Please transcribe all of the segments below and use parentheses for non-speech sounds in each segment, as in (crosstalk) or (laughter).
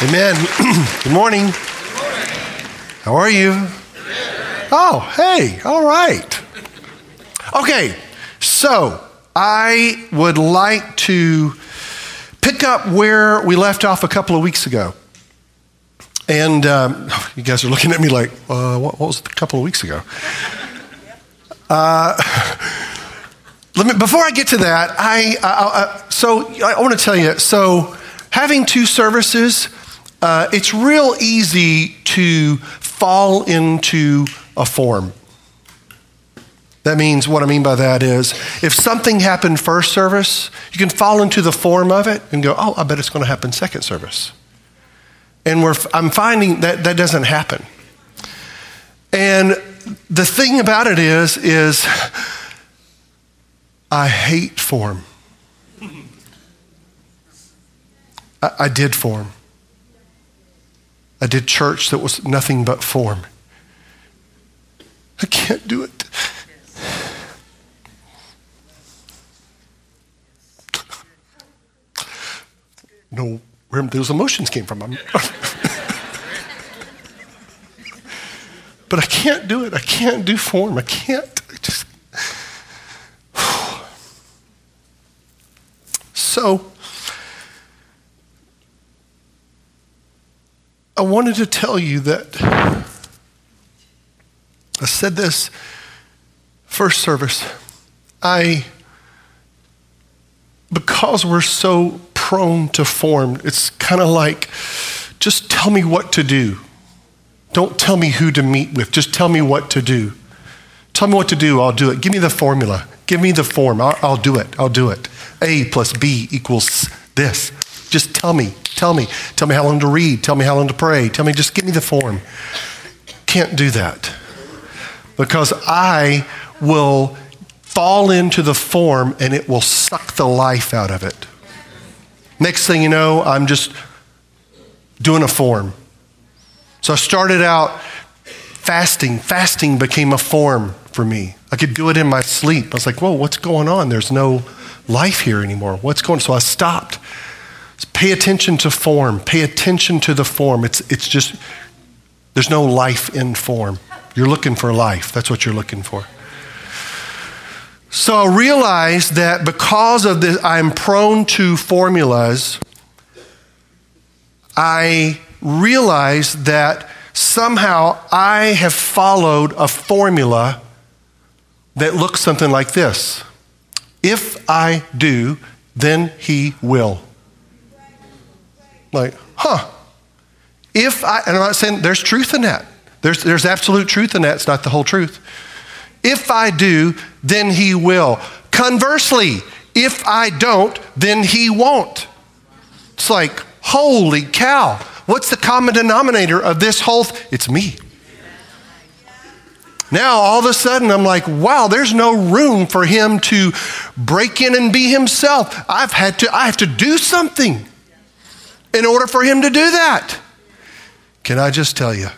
Amen. (clears throat) Good morning. How are you? Oh, hey, all right. Okay, so I would like to pick up where we left off a couple of weeks ago. And um, (laughs) you guys are looking at me like, uh, what, what, was a couple of weeks ago? Uh, (laughs) let me, before I get to that, I, I, I so I want to tell you. So having two services uh, it's real easy to fall into a form. That means what I mean by that is if something happened first service, you can fall into the form of it and go, oh, I bet it's going to happen second service. And I'm finding that that doesn't happen. And the thing about it is, is I hate form. I, I did form. I did church that was nothing but form. I can't do it. No, where those emotions came from. (laughs) but I can't do it. I can't do form. I can't. I just. (sighs) so, I wanted to tell you that I said this first service. I, because we're so prone to form, it's kind of like just tell me what to do. Don't tell me who to meet with, just tell me what to do. Tell me what to do, I'll do it. Give me the formula. Give me the form. I'll, I'll do it. I'll do it. A plus B equals this. Just tell me, tell me. Tell me how long to read. Tell me how long to pray. Tell me, just give me the form. Can't do that. Because I will fall into the form and it will suck the life out of it. Next thing you know, I'm just doing a form. So I started out fasting. Fasting became a form for me. I could do it in my sleep. I was like, whoa, what's going on? There's no life here anymore. What's going on? So I stopped. Pay attention to form. Pay attention to the form. It's, it's just, there's no life in form. You're looking for life. That's what you're looking for. So I realized that because of this, I'm prone to formulas. I realized that somehow I have followed a formula that looks something like this If I do, then he will. Like, huh. If I, and I'm not saying there's truth in that. There's, there's absolute truth in that. It's not the whole truth. If I do, then he will. Conversely, if I don't, then he won't. It's like, holy cow. What's the common denominator of this whole? Th- it's me. Now, all of a sudden, I'm like, wow, there's no room for him to break in and be himself. I've had to, I have to do something in order for him to do that. Can I just tell you?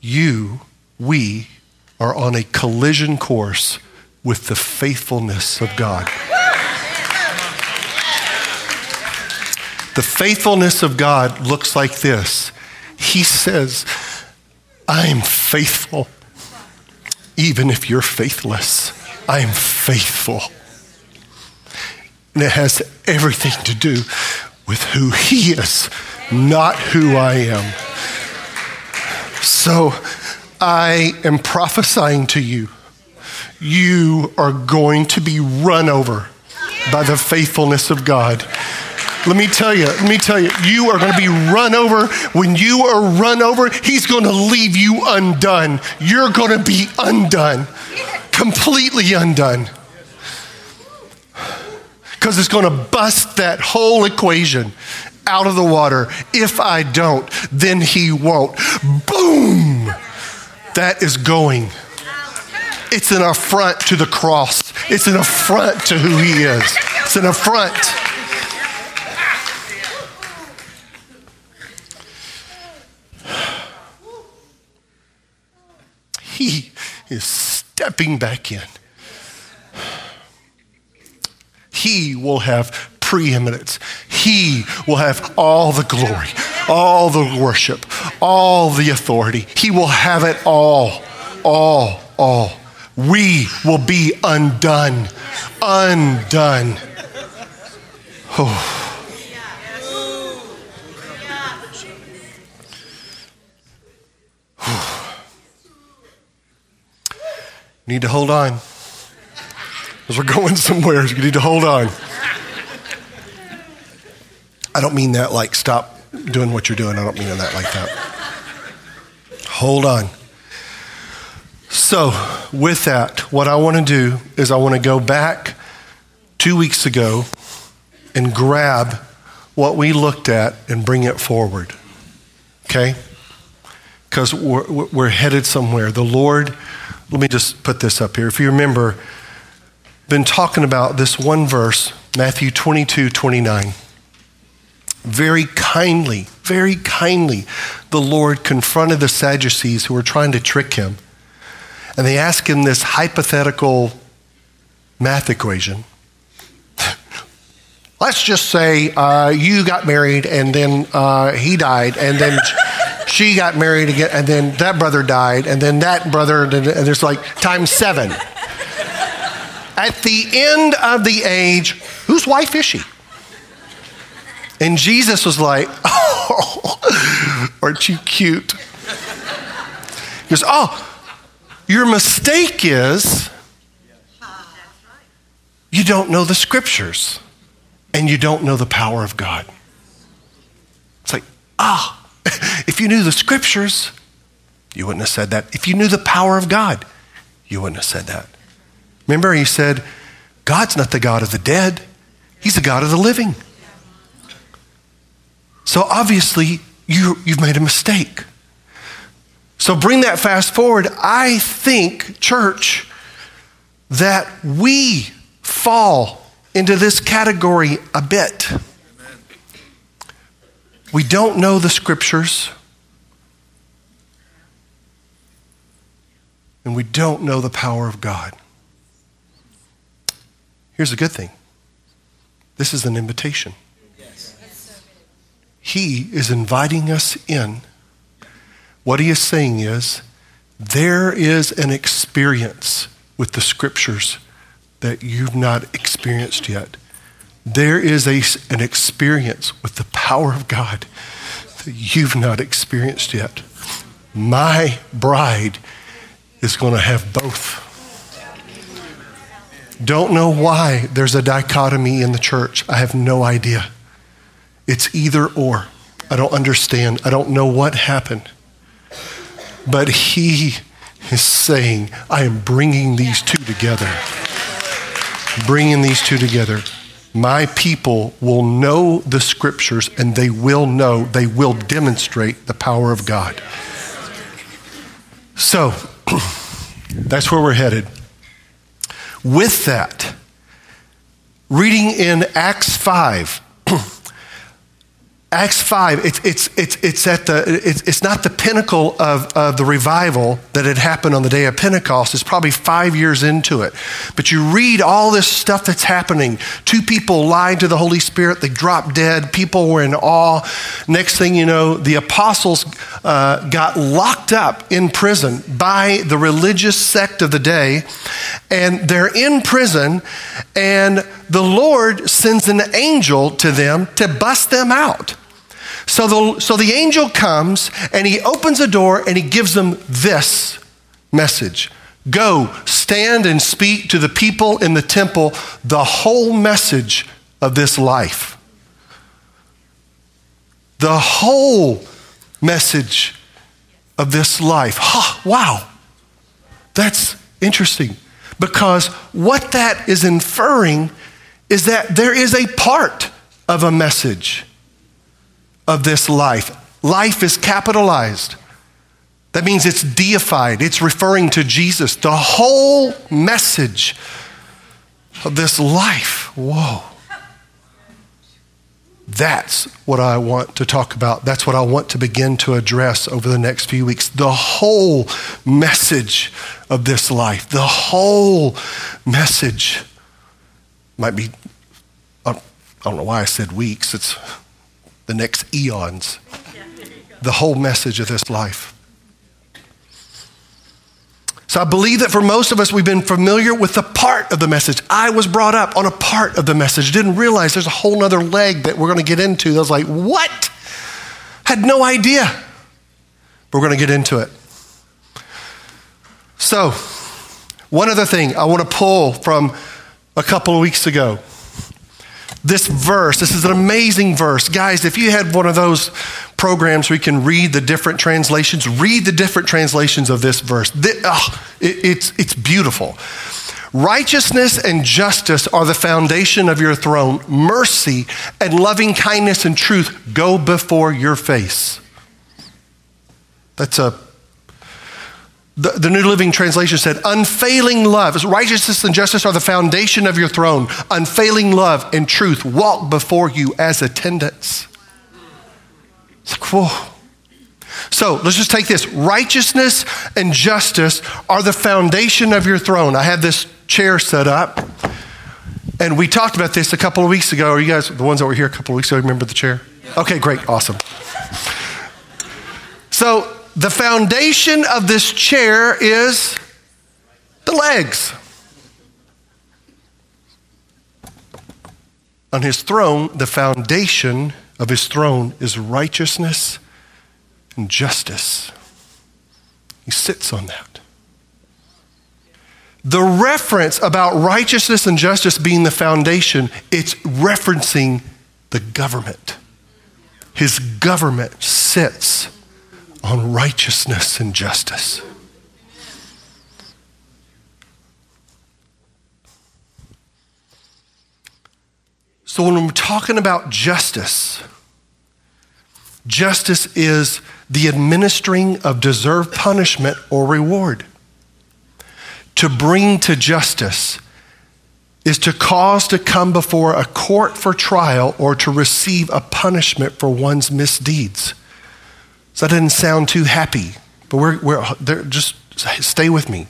You, we, are on a collision course with the faithfulness of God. The faithfulness of God looks like this He says, I am faithful. Even if you're faithless, I am faithful. And it has everything to do with who He is, not who I am. So I am prophesying to you. You are going to be run over by the faithfulness of God. Let me tell you, let me tell you, you are going to be run over. When you are run over, He's going to leave you undone. You're going to be undone, completely undone because it's going to bust that whole equation out of the water. If I don't, then he won't. Boom! That is going. It's an affront to the cross. It's an affront to who he is. It's an affront. He is stepping back in. He will have preeminence. He will have all the glory, all the worship, all the authority. He will have it all, all, all. We will be undone, undone. Oh. Need to hold on. As we're going somewhere, you need to hold on. I don't mean that like stop doing what you're doing. I don't mean that like that. Hold on. So, with that, what I want to do is I want to go back two weeks ago and grab what we looked at and bring it forward. Okay? Because we're, we're headed somewhere. The Lord let me just put this up here. If you remember, been talking about this one verse, Matthew 22, 29. Very kindly, very kindly, the Lord confronted the Sadducees who were trying to trick him. And they asked him this hypothetical math equation. (laughs) Let's just say uh, you got married and then uh, he died and then (laughs) she got married again, and then that brother died, and then that brother, and there's like times seven. At the end of the age, whose wife is she? And Jesus was like, (laughs) Oh, aren't you cute? He goes, Oh, your mistake is you don't know the scriptures and you don't know the power of God. It's like, ah. Oh if you knew the scriptures, you wouldn't have said that. If you knew the power of God, you wouldn't have said that. Remember, he said, God's not the God of the dead, He's the God of the living. So obviously, you, you've made a mistake. So bring that fast forward. I think, church, that we fall into this category a bit. We don't know the scriptures. And we don't know the power of God. Here's a good thing this is an invitation. He is inviting us in. What he is saying is, there is an experience with the scriptures that you've not experienced yet. There is a, an experience with the power of God that you've not experienced yet. My bride is going to have both. Don't know why there's a dichotomy in the church. I have no idea. It's either or. I don't understand. I don't know what happened. But he is saying, I am bringing these two together. Bringing these two together my people will know the scriptures and they will know, they will demonstrate the power of God. So, (clears throat) that's where we're headed. With that, reading in Acts 5, (clears throat) Acts 5, it's, it's, it's, it's, at the, it's, it's not the pinnacle of, of the revival that had happened on the day of Pentecost. It's probably five years into it. But you read all this stuff that's happening. Two people lied to the Holy Spirit, they dropped dead, people were in awe. Next thing you know, the apostles uh, got locked up in prison by the religious sect of the day, and they're in prison, and the Lord sends an angel to them to bust them out. So the, so the angel comes and he opens a door and he gives them this message Go, stand and speak to the people in the temple the whole message of this life. The whole message of this life. Huh, wow. That's interesting because what that is inferring is that there is a part of a message of this life. Life is capitalized. That means it's deified, it's referring to Jesus. The whole message of this life. Whoa. That's what I want to talk about. That's what I want to begin to address over the next few weeks. The whole message of this life, the whole message might be I don't know why I said weeks, it's the next eons. The whole message of this life. So I believe that for most of us, we've been familiar with the part of the message. I was brought up on a part of the message, didn't realize there's a whole other leg that we're going to get into. I was like, what? Had no idea. We're going to get into it. So, one other thing I want to pull from a couple of weeks ago. This verse, this is an amazing verse. Guys, if you had one of those programs where you can read the different translations, read the different translations of this verse. Oh, it, it's, it's beautiful. Righteousness and justice are the foundation of your throne. Mercy and loving kindness and truth go before your face. That's a the, the, New Living Translation said, unfailing love. Righteousness and justice are the foundation of your throne. Unfailing love and truth walk before you as attendants. It's like, whoa. So let's just take this. Righteousness and justice are the foundation of your throne. I had this chair set up, and we talked about this a couple of weeks ago. Are you guys, the ones that were here a couple of weeks ago, remember the chair? Okay, great, awesome. So the foundation of this chair is the legs. On his throne, the foundation of his throne is righteousness and justice. He sits on that. The reference about righteousness and justice being the foundation, it's referencing the government. His government sits on righteousness and justice. So, when we're talking about justice, justice is the administering of deserved punishment or reward. To bring to justice is to cause to come before a court for trial or to receive a punishment for one's misdeeds. So that didn't sound too happy, but we're, we're just stay with me.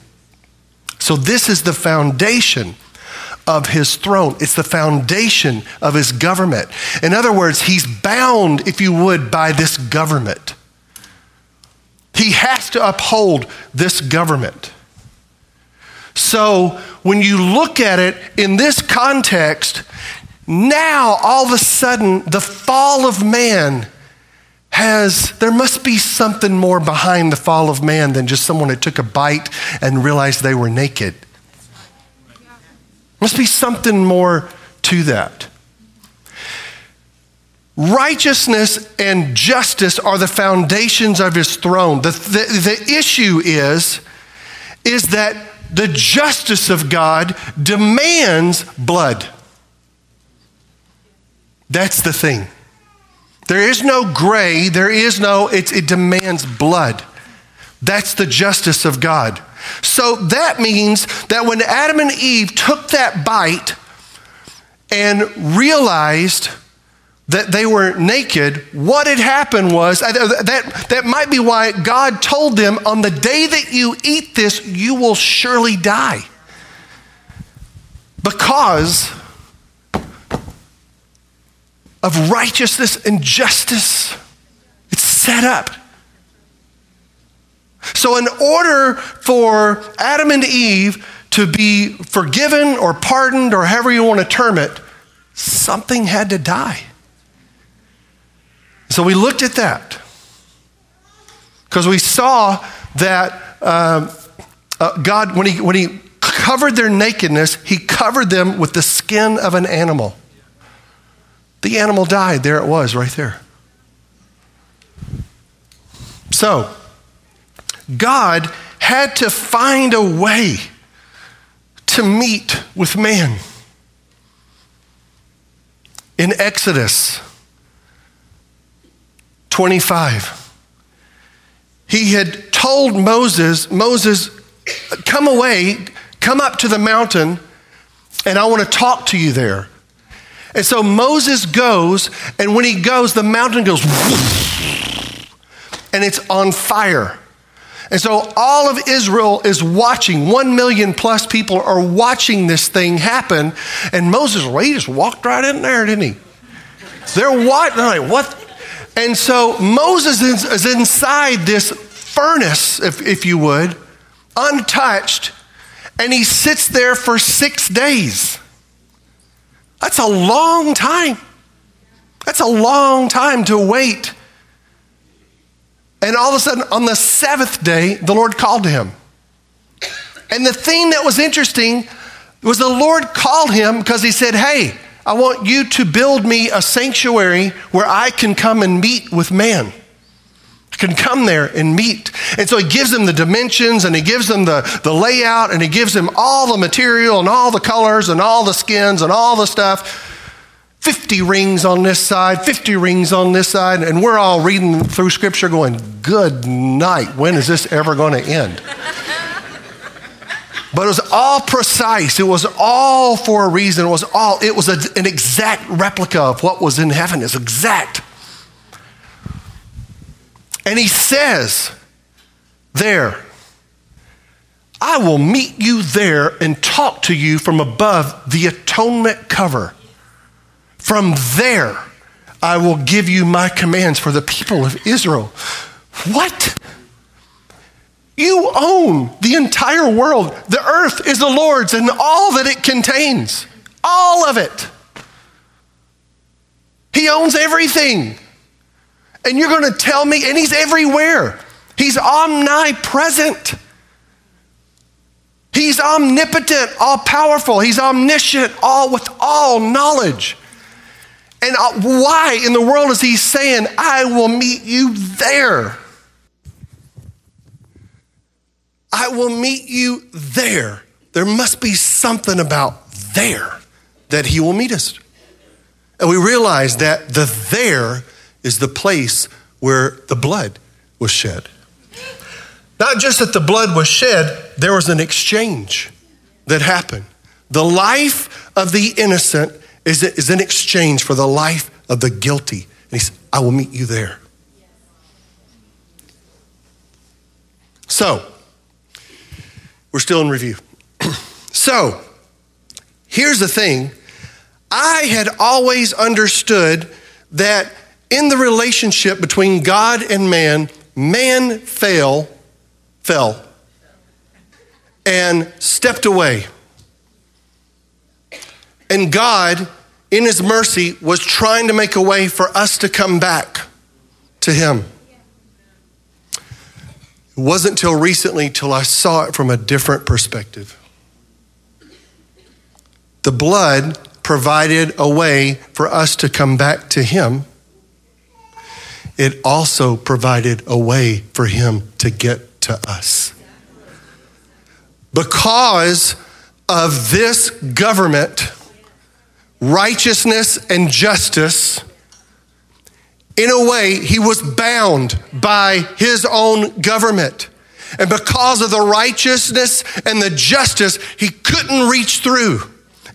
So, this is the foundation of his throne. It's the foundation of his government. In other words, he's bound, if you would, by this government. He has to uphold this government. So, when you look at it in this context, now all of a sudden, the fall of man has, there must be something more behind the fall of man than just someone that took a bite and realized they were naked. Must be something more to that. Righteousness and justice are the foundations of his throne. The, the, the issue is, is that the justice of God demands blood. That's the thing. There is no gray, there is no, it, it demands blood. That's the justice of God. So that means that when Adam and Eve took that bite and realized that they were naked, what had happened was uh, that, that might be why God told them, on the day that you eat this, you will surely die. Because of righteousness and justice. It's set up. So, in order for Adam and Eve to be forgiven or pardoned or however you want to term it, something had to die. So, we looked at that because we saw that um, uh, God, when he, when he covered their nakedness, he covered them with the skin of an animal. The animal died. There it was, right there. So, God had to find a way to meet with man. In Exodus 25, he had told Moses, Moses, come away, come up to the mountain, and I want to talk to you there. And so Moses goes, and when he goes, the mountain goes, and it's on fire. And so all of Israel is watching. One million plus people are watching this thing happen. And Moses, well, he just walked right in there, didn't he? They're what? They're like, what? And so Moses is, is inside this furnace, if, if you would, untouched, and he sits there for six days. That's a long time. That's a long time to wait. And all of a sudden, on the seventh day, the Lord called to him. And the thing that was interesting was the Lord called him because he said, Hey, I want you to build me a sanctuary where I can come and meet with man. Can come there and meet. And so he gives them the dimensions and he gives them the, the layout and he gives them all the material and all the colors and all the skins and all the stuff. 50 rings on this side, 50 rings on this side, and we're all reading through scripture going, Good night. When is this ever going to end? But it was all precise. It was all for a reason. It was all, it was a, an exact replica of what was in heaven. It's exact. And he says there, I will meet you there and talk to you from above the atonement cover. From there, I will give you my commands for the people of Israel. What? You own the entire world. The earth is the Lord's and all that it contains. All of it. He owns everything. And you're going to tell me, and He's everywhere. He's omnipresent. He's omnipotent, all powerful. He's omniscient, all with all knowledge. And uh, why in the world is He saying, I will meet you there? I will meet you there. There must be something about there that he will meet us. And we realize that the there is the place where the blood was shed. Not just that the blood was shed, there was an exchange that happened. The life of the innocent is, is in exchange for the life of the guilty. And he said, I will meet you there. So, we're still in review. (clears throat) so, here's the thing I had always understood that in the relationship between God and man, man fell, fell, and stepped away. And God, in His mercy, was trying to make a way for us to come back to Him. It wasn't till recently till I saw it from a different perspective. The blood provided a way for us to come back to Him. It also provided a way for Him to get to us. Because of this government, righteousness and justice, in a way, he was bound by his own government. And because of the righteousness and the justice, he couldn't reach through.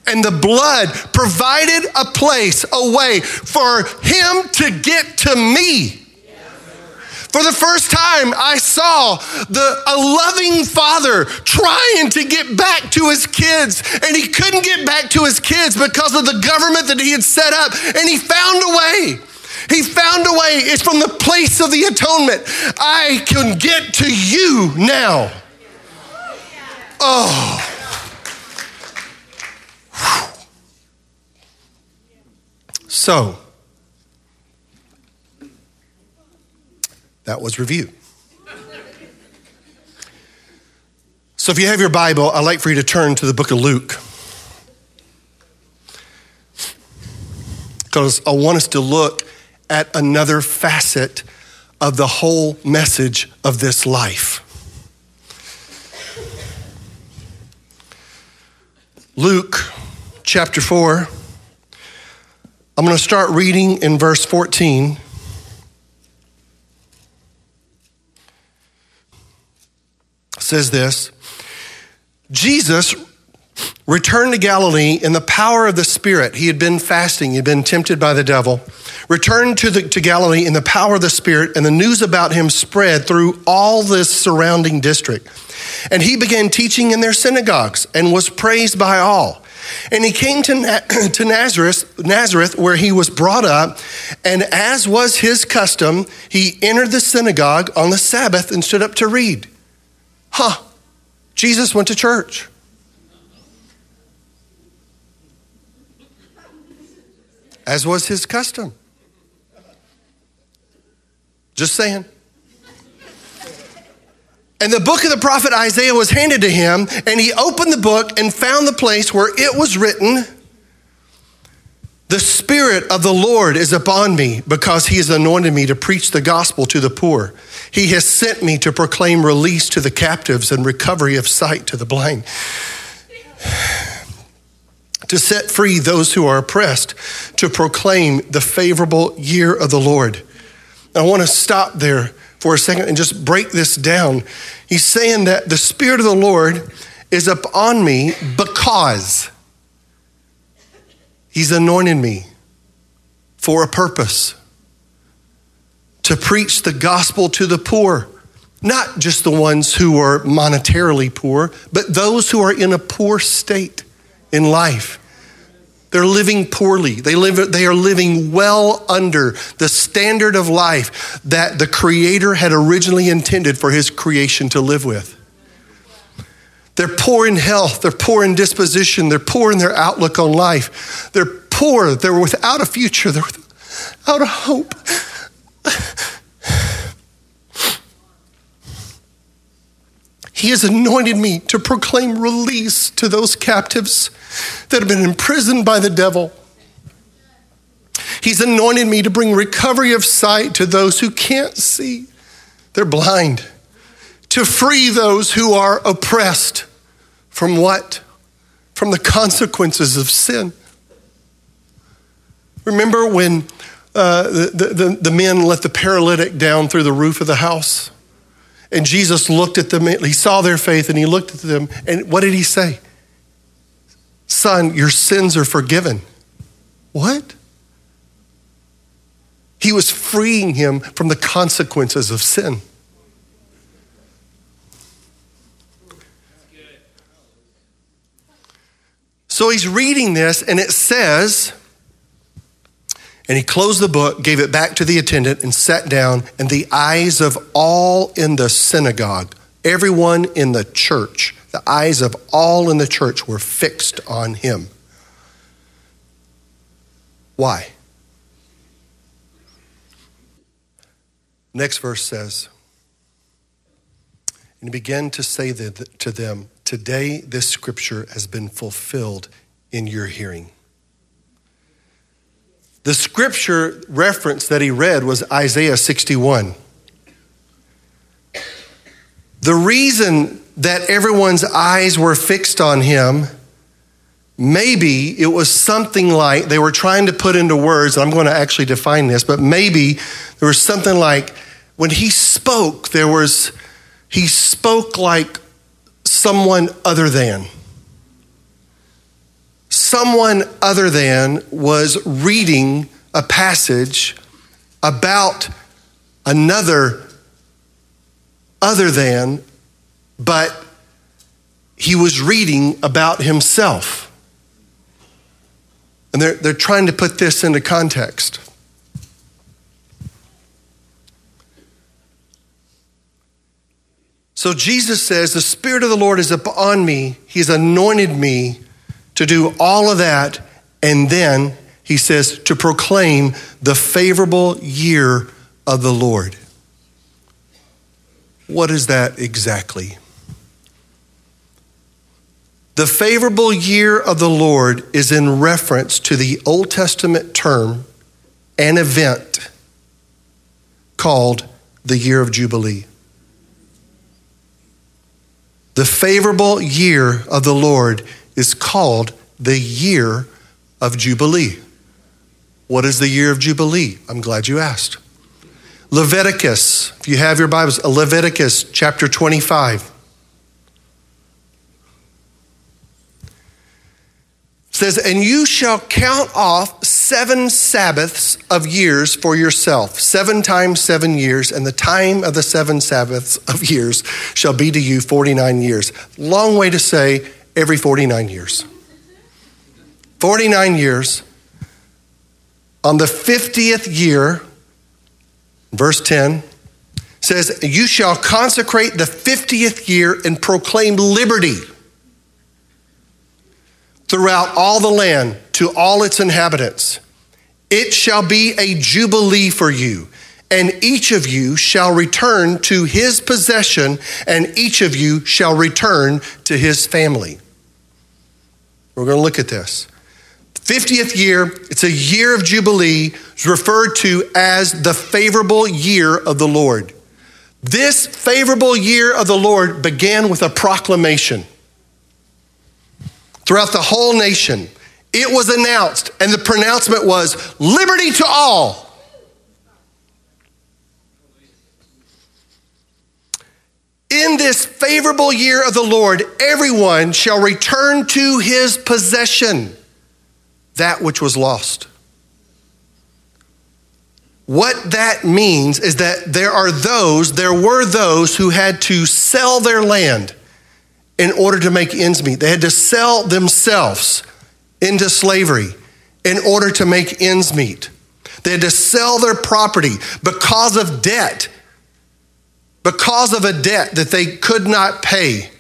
And the blood provided a place, a way for him to get to me. For the first time, I saw the, a loving father trying to get back to his kids, and he couldn't get back to his kids because of the government that he had set up, and he found a way. He found a way. It's from the place of the atonement. I can get to you now. Oh. So, that was review. So, if you have your Bible, I'd like for you to turn to the book of Luke. Because I want us to look at another facet of the whole message of this life. Luke chapter 4. I'm going to start reading in verse 14. It says this Jesus returned to Galilee in the power of the Spirit. He had been fasting, he had been tempted by the devil. Returned to, the, to Galilee in the power of the Spirit, and the news about him spread through all this surrounding district. And he began teaching in their synagogues and was praised by all. And he came to, (clears throat) to Nazareth, Nazareth, where he was brought up, and as was his custom, he entered the synagogue on the Sabbath and stood up to read. Huh, Jesus went to church. As was his custom. Just saying. And the book of the prophet Isaiah was handed to him, and he opened the book and found the place where it was written The Spirit of the Lord is upon me because he has anointed me to preach the gospel to the poor. He has sent me to proclaim release to the captives and recovery of sight to the blind, (sighs) to set free those who are oppressed, to proclaim the favorable year of the Lord. I want to stop there for a second and just break this down. He's saying that the Spirit of the Lord is upon me because He's anointed me for a purpose to preach the gospel to the poor. Not just the ones who are monetarily poor, but those who are in a poor state in life. They're living poorly. They, live, they are living well under the standard of life that the Creator had originally intended for His creation to live with. They're poor in health. They're poor in disposition. They're poor in their outlook on life. They're poor. They're without a future. They're without a hope. He has anointed me to proclaim release to those captives that have been imprisoned by the devil. He's anointed me to bring recovery of sight to those who can't see, they're blind, to free those who are oppressed from what? From the consequences of sin. Remember when uh, the, the, the men let the paralytic down through the roof of the house? And Jesus looked at them, he saw their faith, and he looked at them, and what did he say? Son, your sins are forgiven. What? He was freeing him from the consequences of sin. So he's reading this, and it says, and he closed the book, gave it back to the attendant, and sat down. And the eyes of all in the synagogue, everyone in the church, the eyes of all in the church were fixed on him. Why? Next verse says, And he began to say to them, Today this scripture has been fulfilled in your hearing. The scripture reference that he read was Isaiah 61. The reason that everyone's eyes were fixed on him, maybe it was something like they were trying to put into words, and I'm going to actually define this, but maybe there was something like when he spoke, there was, he spoke like someone other than. Someone other than was reading a passage about another other than, but he was reading about himself. And they're, they're trying to put this into context. So Jesus says, The Spirit of the Lord is upon me. He's anointed me to do all of that. And then he says, to proclaim the favorable year of the Lord. What is that exactly? The favorable year of the Lord is in reference to the Old Testament term an event called the year of Jubilee. The favorable year of the Lord is called the year of Jubilee. What is the year of Jubilee? I'm glad you asked. Leviticus, if you have your Bibles, Leviticus chapter 25. says, And you shall count off seven Sabbaths of years for yourself, seven times seven years, and the time of the seven Sabbaths of years shall be to you 49 years. Long way to say every 49 years. 49 years. On the 50th year, verse 10 says, You shall consecrate the 50th year and proclaim liberty throughout all the land to all its inhabitants. It shall be a jubilee for you, and each of you shall return to his possession, and each of you shall return to his family. We're going to look at this. 50th year, it's a year of Jubilee, is referred to as the favorable year of the Lord. This favorable year of the Lord began with a proclamation throughout the whole nation. It was announced, and the pronouncement was liberty to all. In this favorable year of the Lord, everyone shall return to his possession that which was lost. What that means is that there are those, there were those who had to sell their land in order to make ends meet. They had to sell themselves into slavery in order to make ends meet. They had to sell their property because of debt, because of a debt that they could not pay.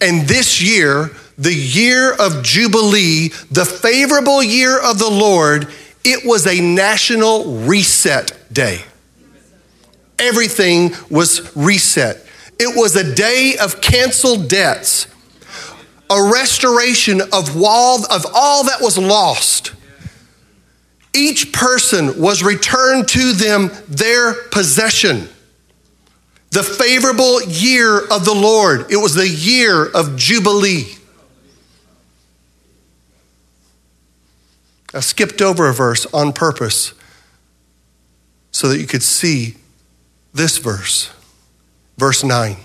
And this year, the year of Jubilee, the favorable year of the Lord, it was a national reset day. Everything was reset. It was a day of canceled debts, a restoration of all, of all that was lost. Each person was returned to them their possession. The favorable year of the Lord. It was the year of Jubilee. I skipped over a verse on purpose so that you could see this verse, verse 9.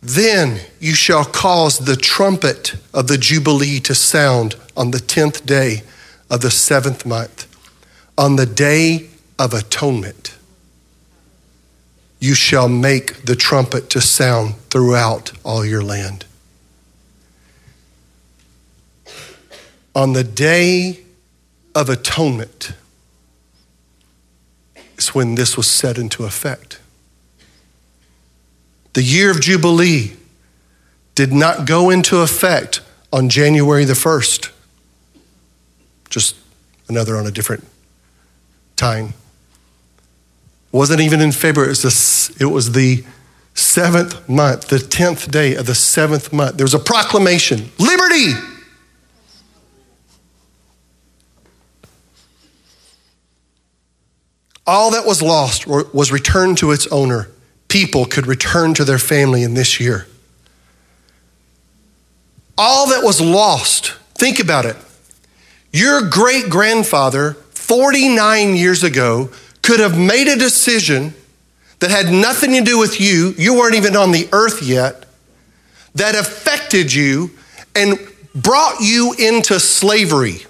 Then you shall cause the trumpet of the Jubilee to sound on the tenth day of the seventh month, on the day of atonement. You shall make the trumpet to sound throughout all your land. On the day of atonement is when this was set into effect. The year of Jubilee did not go into effect on January the 1st, just another on a different time. It wasn't even in February, it was, the, it was the seventh month, the tenth day of the seventh month. There was a proclamation liberty! All that was lost was returned to its owner. People could return to their family in this year. All that was lost, think about it. Your great grandfather, 49 years ago, could have made a decision that had nothing to do with you, you weren't even on the earth yet, that affected you and brought you into slavery,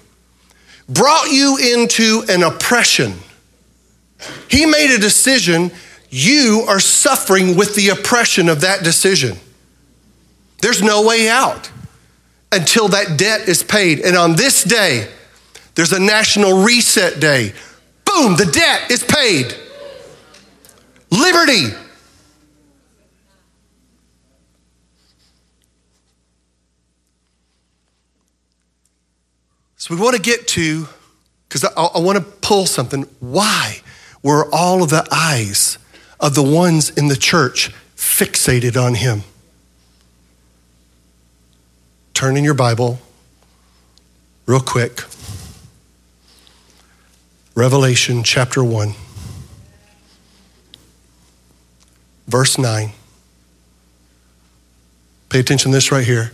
brought you into an oppression he made a decision. You are suffering with the oppression of that decision. There's no way out until that debt is paid. And on this day, there's a national reset day. Boom, the debt is paid. Liberty. So we want to get to, because I, I want to pull something. Why? Were all of the eyes of the ones in the church fixated on him. Turn in your Bible real quick. Revelation chapter 1, verse 9. Pay attention to this right here.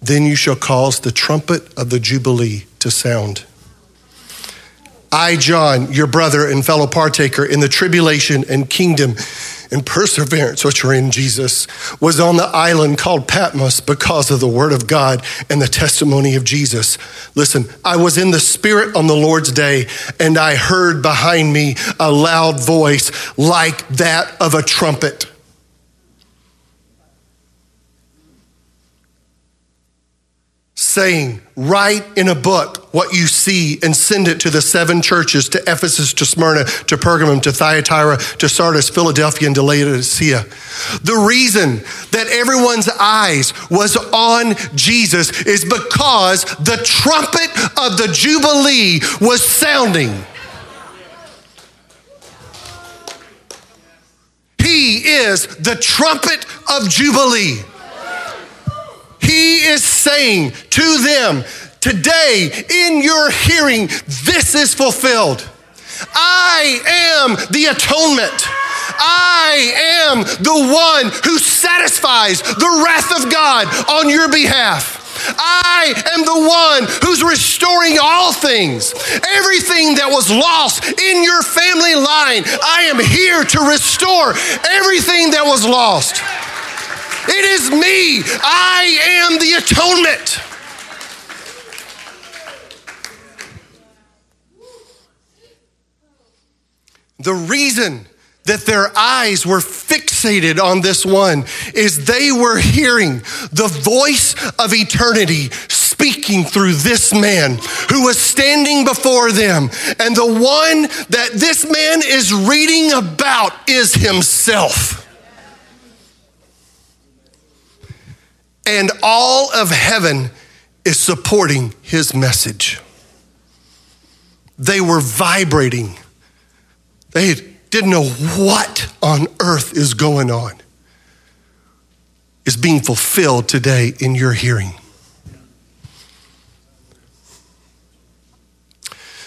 Then you shall cause the trumpet of the Jubilee to sound I, John, your brother and fellow partaker in the tribulation and kingdom and perseverance which are in Jesus, was on the island called Patmos because of the word of God and the testimony of Jesus. Listen, I was in the Spirit on the Lord's day, and I heard behind me a loud voice like that of a trumpet. saying, Write in a book what you see and send it to the seven churches to Ephesus, to Smyrna, to Pergamum, to Thyatira, to Sardis, Philadelphia, and to Laodicea. The reason that everyone's eyes was on Jesus is because the trumpet of the Jubilee was sounding. He is the trumpet of Jubilee. He is saying to them, Today, in your hearing, this is fulfilled. I am the atonement. I am the one who satisfies the wrath of God on your behalf. I am the one who's restoring all things. Everything that was lost in your family line, I am here to restore everything that was lost. It is me. I am the atonement. The reason that their eyes were fixated on this one is they were hearing the voice of eternity speaking through this man who was standing before them. And the one that this man is reading about is himself. And all of heaven is supporting his message. They were vibrating. They didn't know what on earth is going on, is being fulfilled today in your hearing.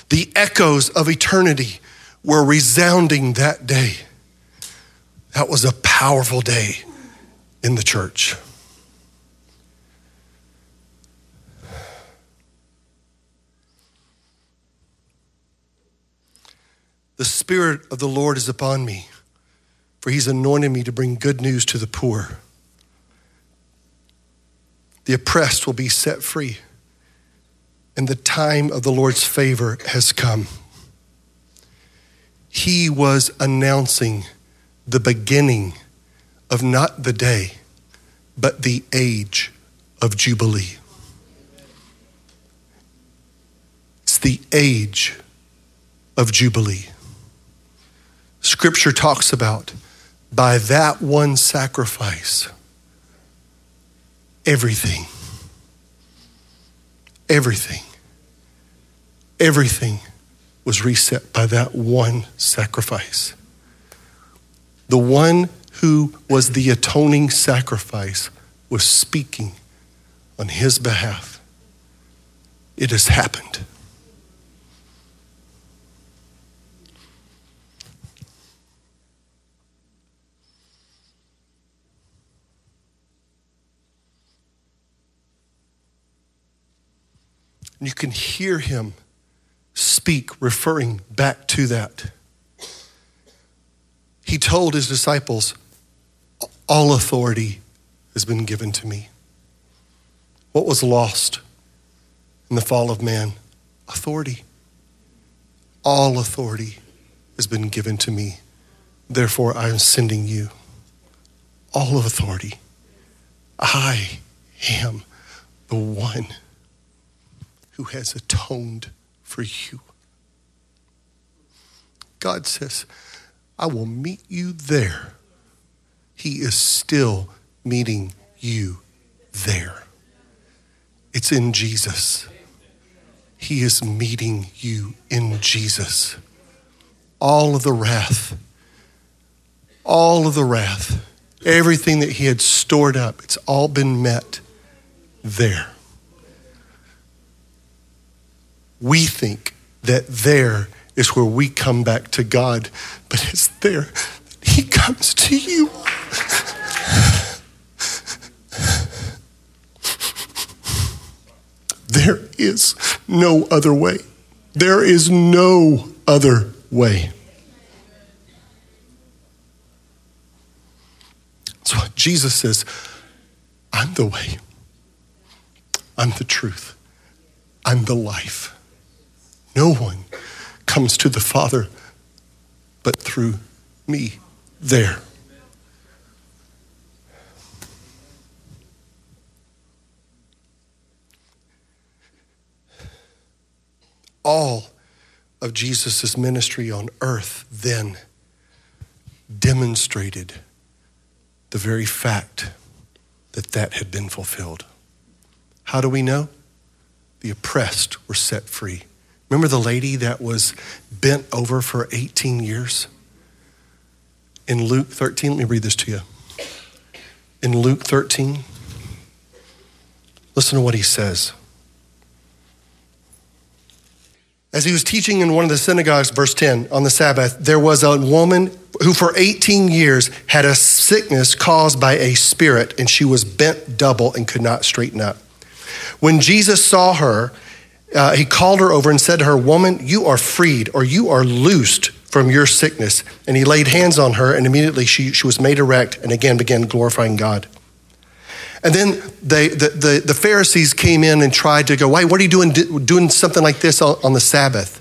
The echoes of eternity were resounding that day. That was a powerful day in the church. The Spirit of the Lord is upon me, for he's anointed me to bring good news to the poor. The oppressed will be set free, and the time of the Lord's favor has come. He was announcing the beginning of not the day, but the age of Jubilee. It's the age of Jubilee. Scripture talks about by that one sacrifice, everything, everything, everything was reset by that one sacrifice. The one who was the atoning sacrifice was speaking on his behalf. It has happened. And you can hear him speak, referring back to that. He told his disciples, All authority has been given to me. What was lost in the fall of man? Authority. All authority has been given to me. Therefore, I am sending you all of authority. I am the one who has atoned for you. God says, I will meet you there. He is still meeting you there. It's in Jesus. He is meeting you in Jesus. All of the wrath, all of the wrath, everything that he had stored up, it's all been met there we think that there is where we come back to God, but it's there that He comes to you. There is no other way. There is no other way. So Jesus says, I'm the way, I'm the truth, I'm the life. No one comes to the Father but through me there. All of Jesus' ministry on earth then demonstrated the very fact that that had been fulfilled. How do we know? The oppressed were set free. Remember the lady that was bent over for 18 years? In Luke 13, let me read this to you. In Luke 13, listen to what he says. As he was teaching in one of the synagogues, verse 10, on the Sabbath, there was a woman who for 18 years had a sickness caused by a spirit, and she was bent double and could not straighten up. When Jesus saw her, uh, he called her over and said to her, Woman, you are freed, or you are loosed from your sickness. And he laid hands on her, and immediately she, she was made erect and again began glorifying God. And then they, the, the, the, Pharisees came in and tried to go, Why, what are you doing, doing something like this on, on the Sabbath?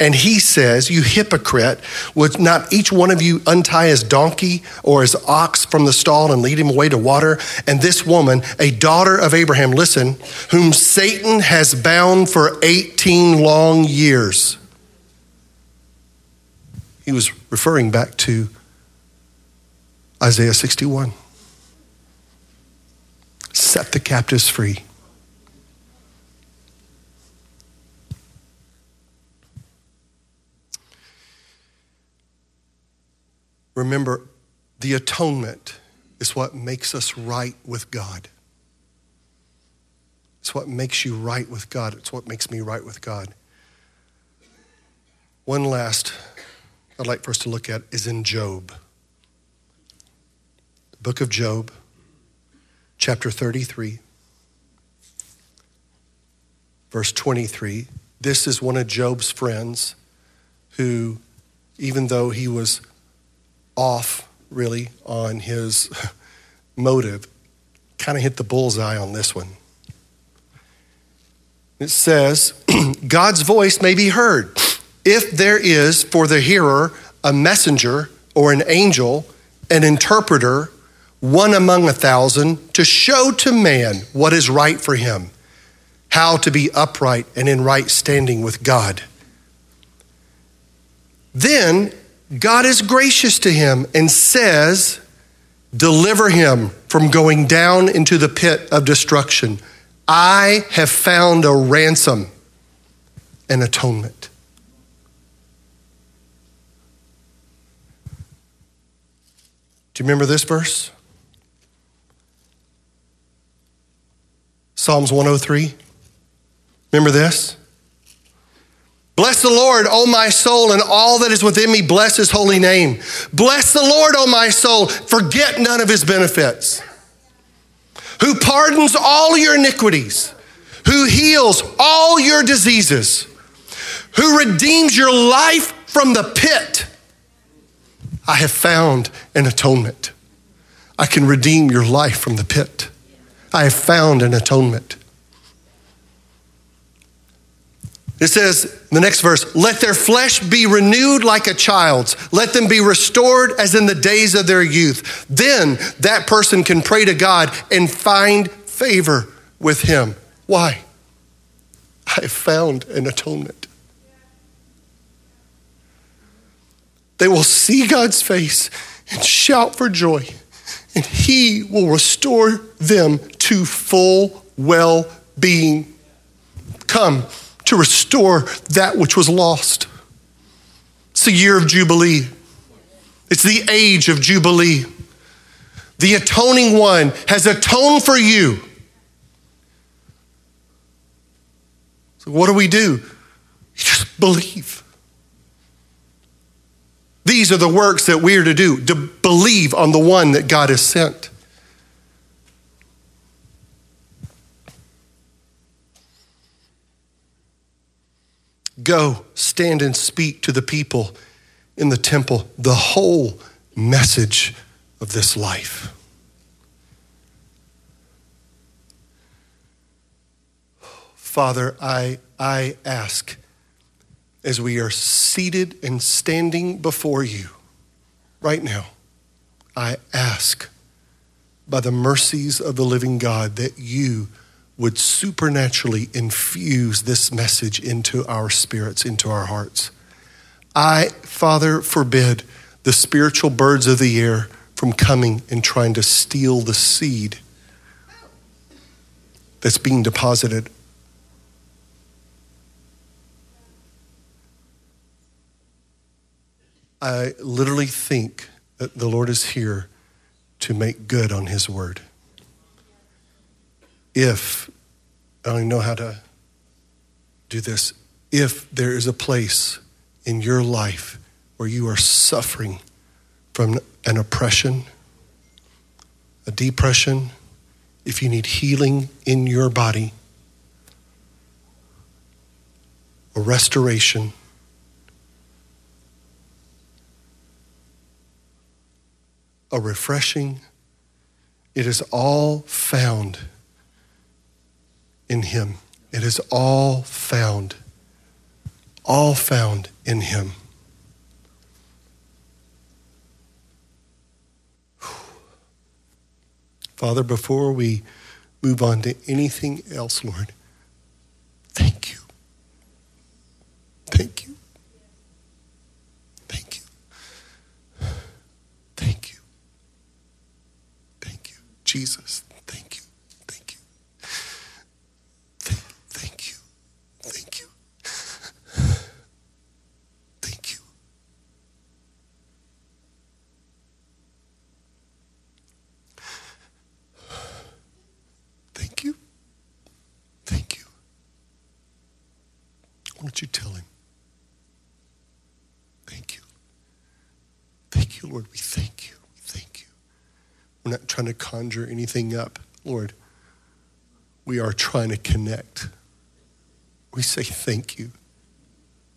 And he says, You hypocrite, would not each one of you untie his donkey or his ox from the stall and lead him away to water? And this woman, a daughter of Abraham, listen, whom Satan has bound for 18 long years. He was referring back to Isaiah 61 set the captives free. Remember, the atonement is what makes us right with God. It's what makes you right with God. It's what makes me right with God. One last I'd like for us to look at is in Job. The book of Job chapter 33, verse 23. This is one of Job's friends who, even though he was off really on his (laughs) motive, kind of hit the bullseye on this one. It says, (clears throat) God's voice may be heard if there is for the hearer a messenger or an angel, an interpreter, one among a thousand, to show to man what is right for him, how to be upright and in right standing with God. Then God is gracious to him and says, Deliver him from going down into the pit of destruction. I have found a ransom and atonement. Do you remember this verse? Psalms 103. Remember this? Bless the Lord, O my soul, and all that is within me, bless his holy name. Bless the Lord, O my soul, forget none of his benefits. Who pardons all your iniquities, who heals all your diseases, who redeems your life from the pit. I have found an atonement. I can redeem your life from the pit. I have found an atonement. It says, the next verse, let their flesh be renewed like a child's. Let them be restored as in the days of their youth. Then that person can pray to God and find favor with Him. Why? I found an atonement. They will see God's face and shout for joy, and He will restore them to full well being. Come to restore that which was lost. It's the year of Jubilee, it's the age of Jubilee. The atoning one has atoned for you. So, what do we do? You just believe. These are the works that we are to do to believe on the one that God has sent. Go, stand and speak to the people in the temple the whole message of this life. Father, I, I ask as we are seated and standing before you right now, I ask by the mercies of the living God that you would supernaturally infuse this message into our spirits, into our hearts. I, Father, forbid the spiritual birds of the air from coming and trying to steal the seed that's being deposited. I literally think that the Lord is here to make good on his word. If, I don't know how to do this, if there is a place in your life where you are suffering from an oppression, a depression, if you need healing in your body, a restoration, a refreshing, it is all found in Him. It is all found, all found in Him. Father, before we move on to anything else, Lord, thank you. Thank you. Thank you. Thank you. Thank you. Jesus, thank you. Thank you. Thank, thank you. Thank you. Thank you. Thank you. Thank you. Why don't you tell him? Thank you. Thank you, Lord. We thank you. We thank you. We're not trying to conjure anything up, Lord. We are trying to connect. We say thank you.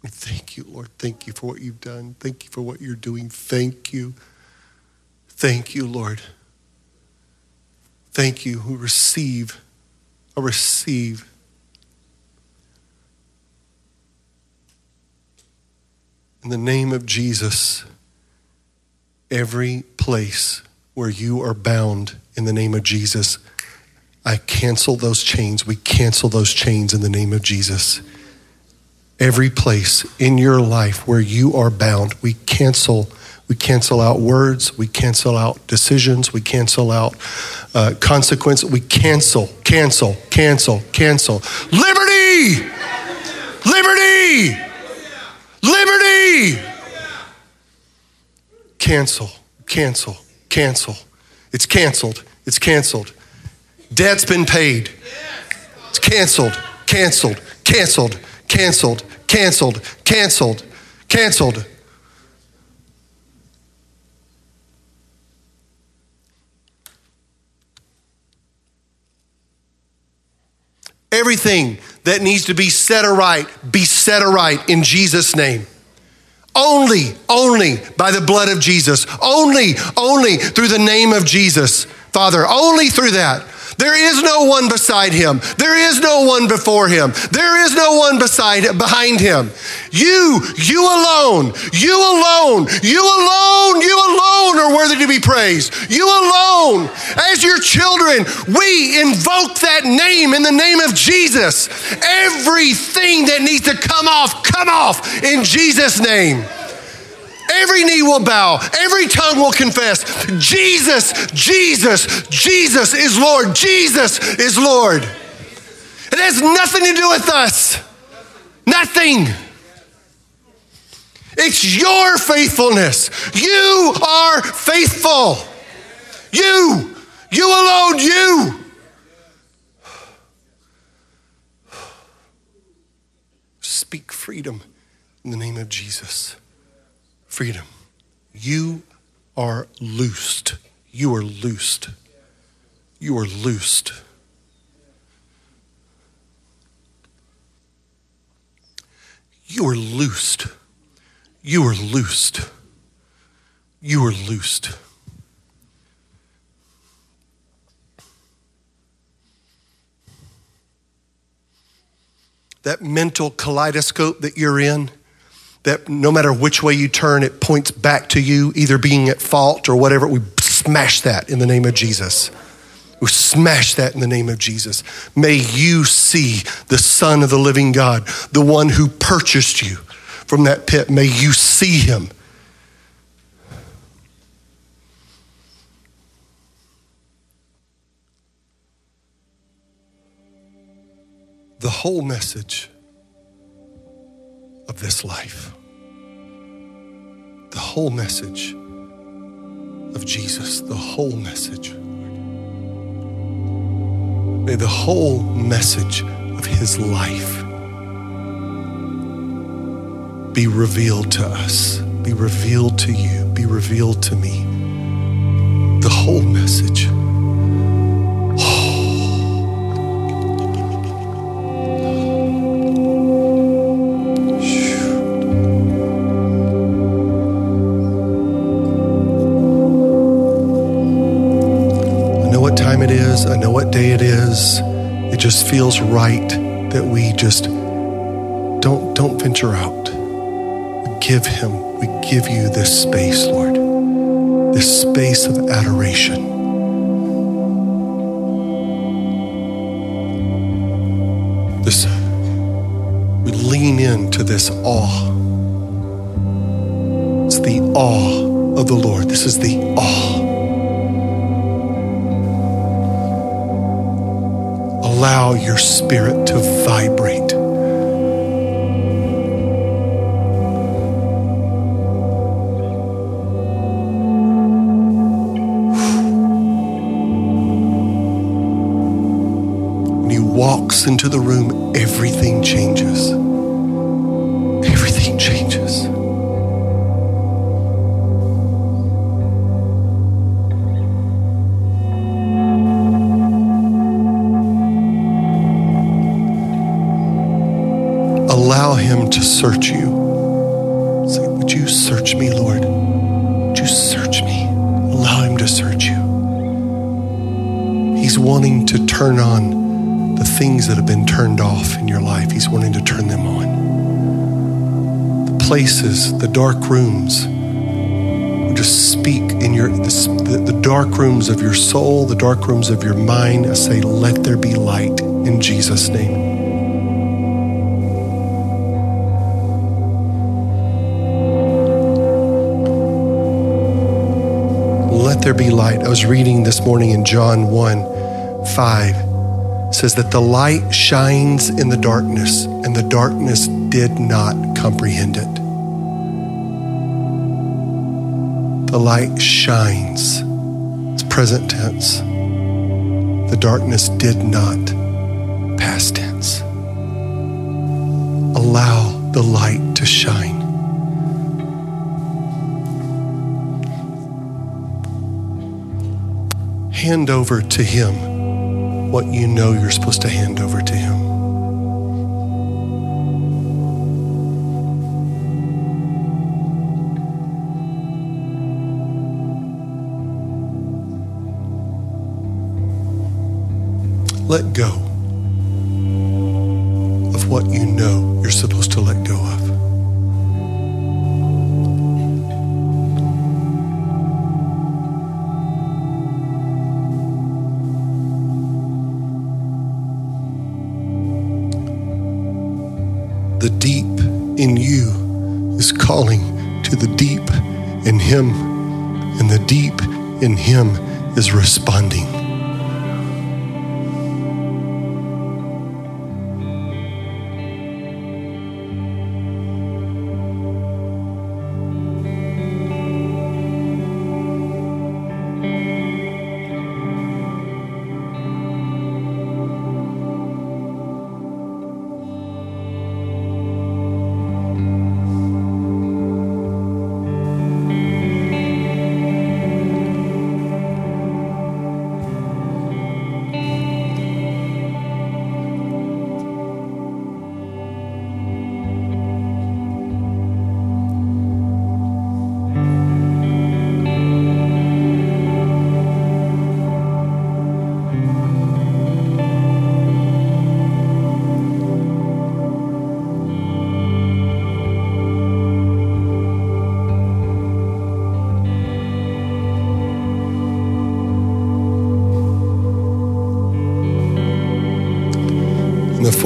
We thank you, Lord. Thank you for what you've done. Thank you for what you're doing. Thank you. Thank you, Lord. Thank you who receive, I receive. In the name of Jesus, every place where you are bound in the name of Jesus, I cancel those chains. We cancel those chains in the name of Jesus. Every place in your life where you are bound, we cancel. We cancel out words. We cancel out decisions. We cancel out uh, consequence. We cancel, cancel, cancel, cancel. Liberty! Liberty! Liberty! Cancel, cancel, cancel. It's canceled. It's canceled. Debt's been paid. It's canceled, canceled, canceled, canceled, canceled, canceled, canceled. Everything that needs to be set aright, be set aright in Jesus' name. Only, only by the blood of Jesus. Only, only through the name of Jesus. Father, only through that. There is no one beside him. There is no one before him. There is no one beside behind him. You, you alone, you alone, you alone, you alone are worthy to be praised. You alone. As your children, we invoke that name in the name of Jesus. Everything that needs to come off, come off in Jesus' name. Every knee will bow, every tongue will confess Jesus, Jesus, Jesus is Lord. Jesus is Lord. It has nothing to do with us. Nothing. It's your faithfulness. You are faithful. You, you alone, you. Speak freedom in the name of Jesus freedom. You are loosed. You are loosed. You are loosed. You are loosed. You are loosed. You are loosed. that mental kaleidoscope that you're in, that no matter which way you turn, it points back to you, either being at fault or whatever. We smash that in the name of Jesus. We smash that in the name of Jesus. May you see the Son of the living God, the one who purchased you from that pit. May you see him. The whole message of this life, the whole message of Jesus, the whole message. May the whole message of his life be revealed to us, be revealed to you, be revealed to me. The whole message. I know what day it is. It just feels right that we just don't don't venture out. We give him, we give you this space, Lord. This space of adoration. This we lean into this awe. It's the awe of the Lord. This is the awe allow your spirit to vibrate. When he walks into the room, everything changes. Search you. Say, Would you search me, Lord? Would you search me? Allow Him to search you. He's wanting to turn on the things that have been turned off in your life, He's wanting to turn them on. The places, the dark rooms, just speak in your the, the, dark rooms of your soul, the dark rooms of your mind. I say, let there be light in Jesus' name. There be light. I was reading this morning in John 1 5 says that the light shines in the darkness, and the darkness did not comprehend it. The light shines. It's present tense. The darkness did not, past tense. Allow the light to shine. Hand over to Him what you know you're supposed to hand over to Him.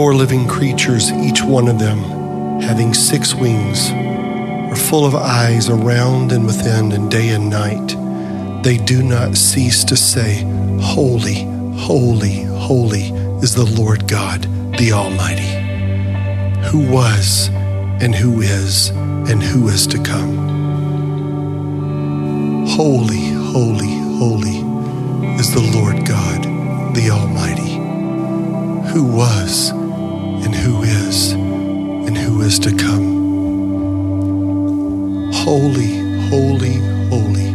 Four living creatures, each one of them having six wings, are full of eyes around and within, and day and night. They do not cease to say, Holy, holy, holy is the Lord God, the Almighty, who was, and who is, and who is to come. Holy, holy, holy is the Lord God, the Almighty, who was, and who is, and who is to come. Holy, holy, holy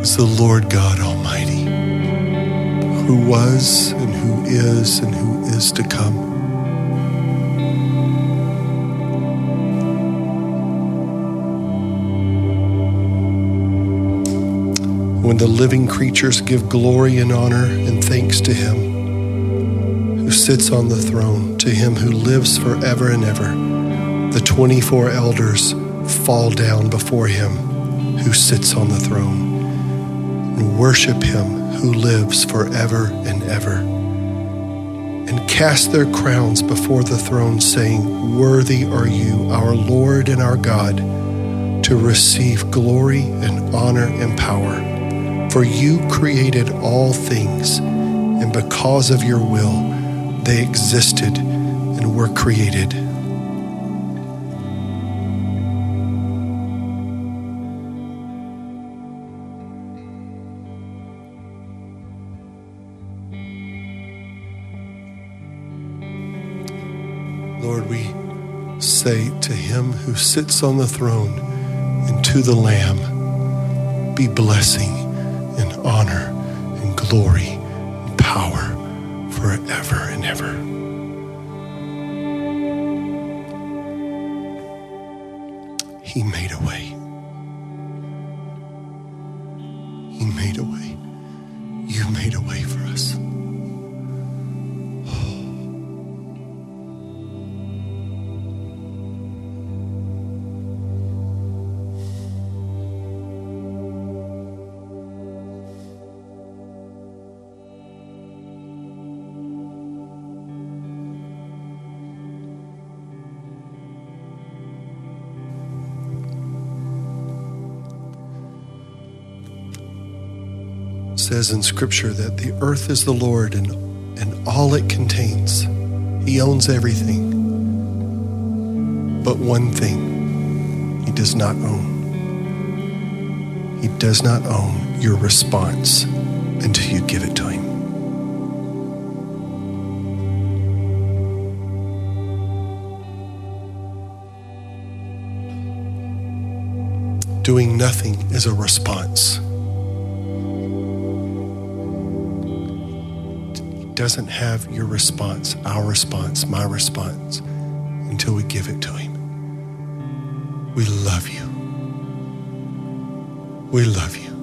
is the Lord God Almighty, who was, and who is, and who is to come. when the living creatures give glory and honor and thanks to Him sits on the throne, to Him who lives forever and ever. The 24 elders fall down before Him who sits on the throne and worship Him who lives forever and ever. And cast their crowns before the throne, saying, Worthy are you, our Lord and our God, to receive glory and honor and power. For you created all things, and because of your will, they existed and were created. Lord, we say to him who sits on the throne and to the Lamb, be blessing and honor and glory says in Scripture that the earth is the Lord and, and all it contains. He owns everything. But one thing he does not own. He does not own your response until you give it to him. Doing nothing is a response. Doesn't have your response, our response, my response, until we give it to Him. We love you. We love you.